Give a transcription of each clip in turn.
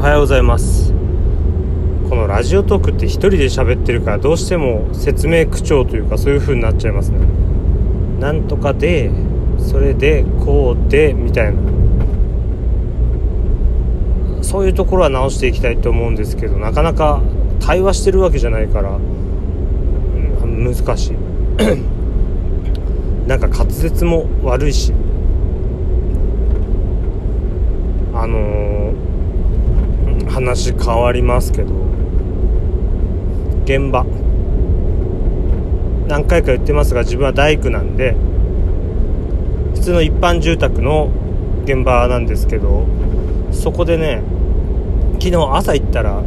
おはようございます。このラジオトークって一人で喋ってるからどうしても説明口調というかそういう風になっちゃいますね。なんとかでそれでこうでみたいな。そういうところは直していきたいと思うんですけどなかなか対話してるわけじゃないから難しい。なんか滑舌も悪いし。あのー、話変わりますけど現場。何回か言ってますが自分は大工なんで普通の一般住宅の現場なんですけどそこでね昨日朝行ったら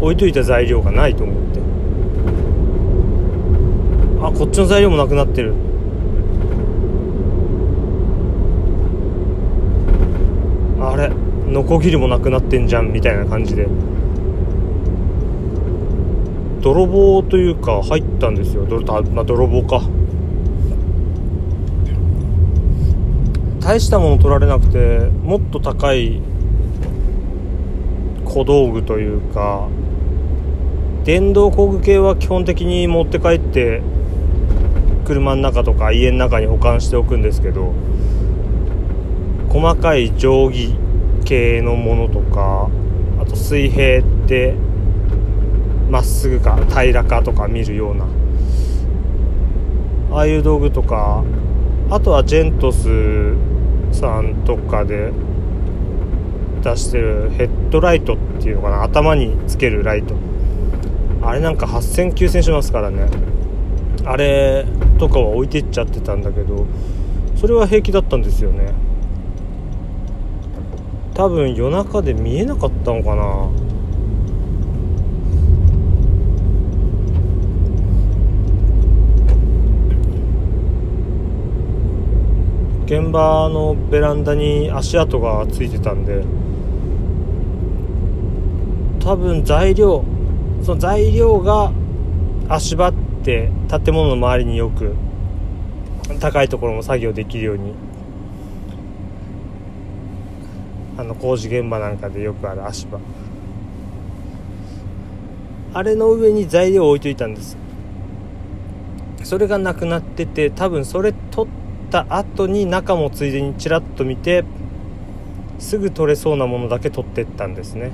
置いといた材料がないと思って。あこっちの材料もなくなってるあれノコギリもなくなってんじゃんみたいな感じで。泥棒というか入ったんですよ。泥,、まあ、泥棒か。大したもの取られなくてもっと高い小道具というか電動工具系は基本的に持って帰って車の中とか家の中に保管しておくんですけど細かい定規系のものとかあと水平ってまっすぐか平らかとか見るようなああいう道具とかあとはジェントスさんとかで出してるヘッドライトっていうのかな頭につけるライト。あれなんか8000、9000しますからね。あれとかは置いてっちゃってたんだけどそれは平気だったんですよね。多分夜中で見えなかったのかな。現場のベランダに足跡がついてたんで多分材料その材料が足場って建物の周りによく高いところも作業できるようにあの工事現場なんかでよくある足場。あれの上に材料を置いといたんです。それがなくなってて多分それ取った後に中もついでにちらっと見てすぐ取れそうなものだけ取ってったんですね。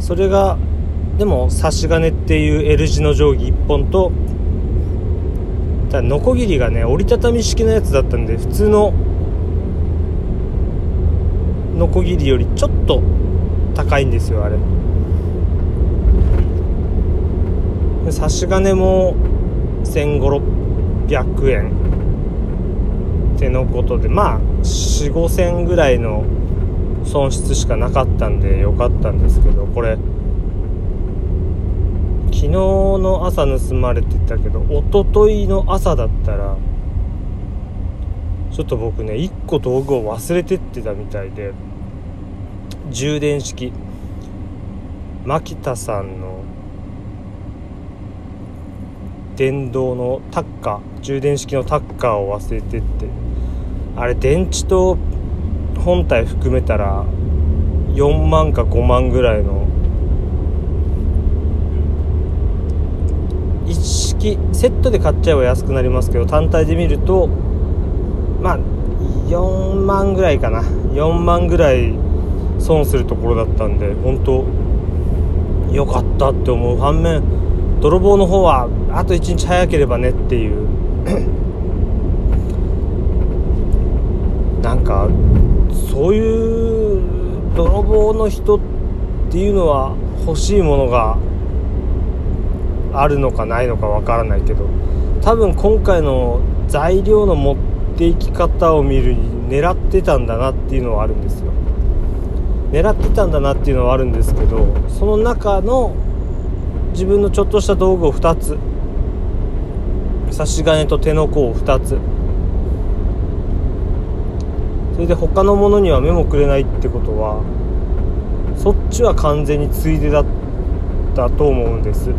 それがでも差し金っていう L 字の定規1本とただノコギリがね折りたたみ式のやつだったんで普通のノコギリよりちょっと高いんですよあれ。差し金も1500600円。ってのことでまあ4 5千ぐらいの損失しかなかったんでよかったんですけどこれ昨日の朝盗まれてたけど一昨日の朝だったらちょっと僕ね1個道具を忘れてってたみたいで充電式。牧田さんの電動のタッカー充電式のタッカーを忘れてって。あれ電池と本体含めたら4万か5万ぐらいのセットで買っちゃえば安くなりますけど単体で見るとまあ4万ぐらいかな。4万ぐらい損するところだったんで本当良かったって思う。反面泥棒の方はあと1日早ければねっていう。なんかそういう泥棒の人っていうのは欲しいものがあるのかないのかわからないけど多分今回の材料の持っていき方を見るに狙ってたんだなっていうのはあるんですよ。狙ってたんだなっていうのはあるんですけどその中の自分のちょっとした道具を2つ差し金と手の甲を2つそれで他のものには目もくれないってことはそっちは完全についでだったと思うんです。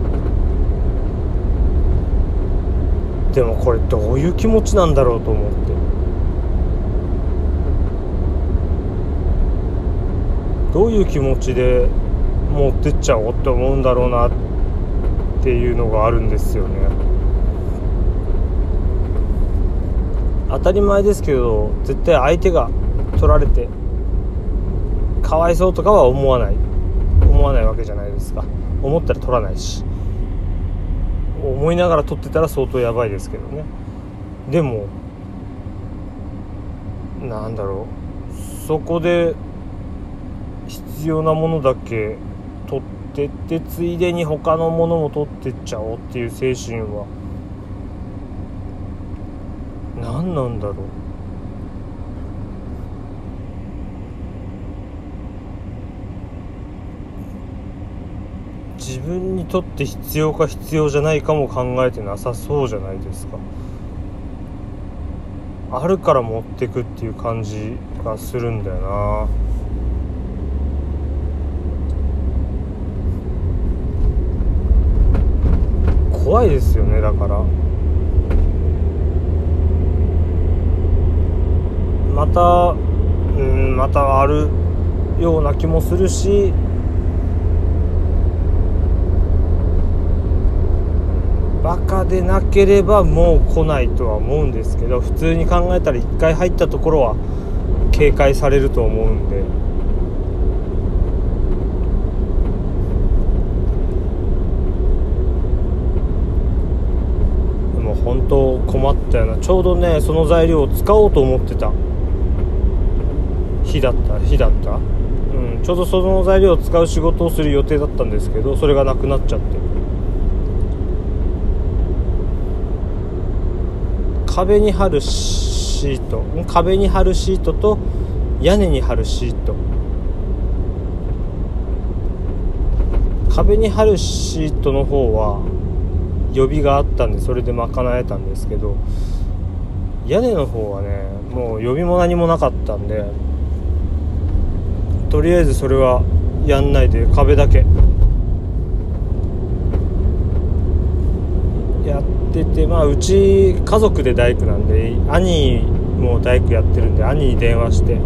でもこれどういう気持ちなんだろうと思って。どういう気持ちで持ってっちゃおうって思うんだろうなっていうのがあるんですよね。当たり前ですけど絶対相手が取られてかわいそうとかは思わない。思わないわけじゃないですか。思ったら取らないし。思いながら撮ってたら相当やばいですけどね。でもなんだろう。そこで必要なものだけ取ってってついでに他のものも取ってっちゃおうっていう精神は何なんだろう。自分にとって必要か必要じゃないかも考えてなさそうじゃないですか。あるから持ってくっていう感じがするんだよな。怖いですよねだから。またうんまたあるような気もするしバカでなければもう来ないとは思うんですけど普通に考えたら1回入ったところは警戒されると思うんで。でも本当困ったような。ちょうどねその材料を使おうと思ってた。日だった日だった。うんちょうどその材料を使う仕事をする予定だったんですけどそれがなくなっちゃって。壁に貼るシート。壁に貼るシートと屋根に貼るシート。壁に貼るシートの方は予備があったんでそれで賄えたんですけど屋根の方はねもう予備も何もなかったんでとりあえずそれはやんないで壁だけやっててまあうち家族で大工なんで兄も大工やってるんで兄に電話して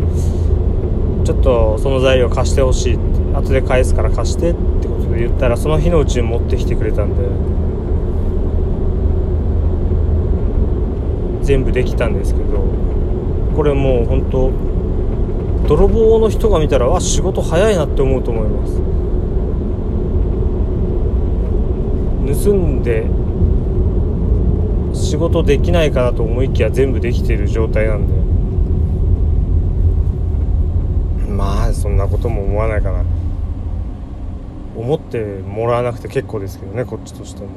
ちょっとその材料貸してほしいって後で返すから貸してってことで言ったらその日のうちに持ってきてくれたんで全部できたんですけどこれもう本当泥棒の人が見たらわ仕事早いなって思うと思います。盗んで仕事できないかなと思いきや全部できている状態なんで。まあそんなことも思わないかな。思ってもらわなくて結構ですけどねこっちとしても。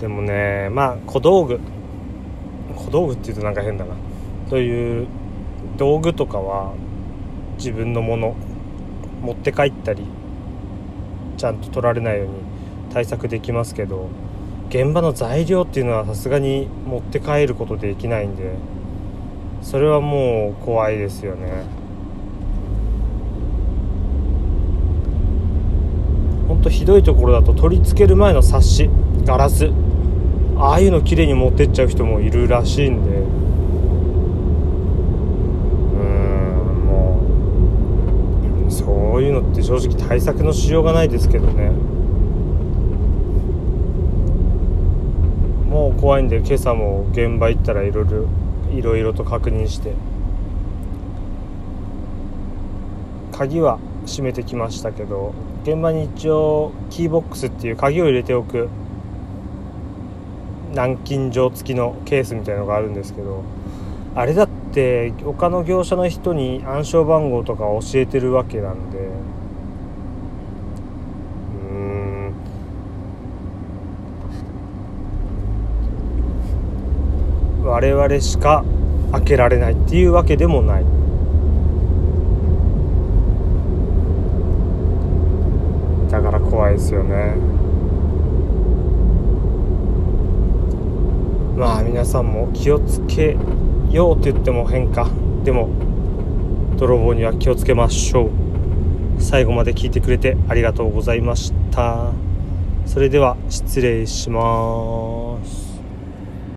でもねまあ小道具。小道具っていうとなんか変だな。という道具とかは自分のもの。持って帰ったりちゃんと取られないように対策できますけど現場の材料っていうのはさすがに持って帰ることできないんでそれはもう怖いですよね。ほんとひどいところだと取り付ける前のサッシガラスああいうの綺麗に持ってっちゃう人もいるらしいんで。うーんもうそういうのって正直対策のしようがないですけどね。もう怖いんで今朝も現場行ったらいろいろいろと確認して。鍵は閉めてきましたけど現場に一応キーボックスっていう鍵を入れておく南京錠付きのケースみたいのがあるんですけどあれだって他の業者の人に暗証番号とか教えてるわけなんでうーん我々しか開けられないっていうわけでもない。だから怖いですよね。まあ皆さんも気をつけようと言っても変かでも泥棒には気をつけましょう。最後まで聞いてくれてありがとうございました。それでは失礼します。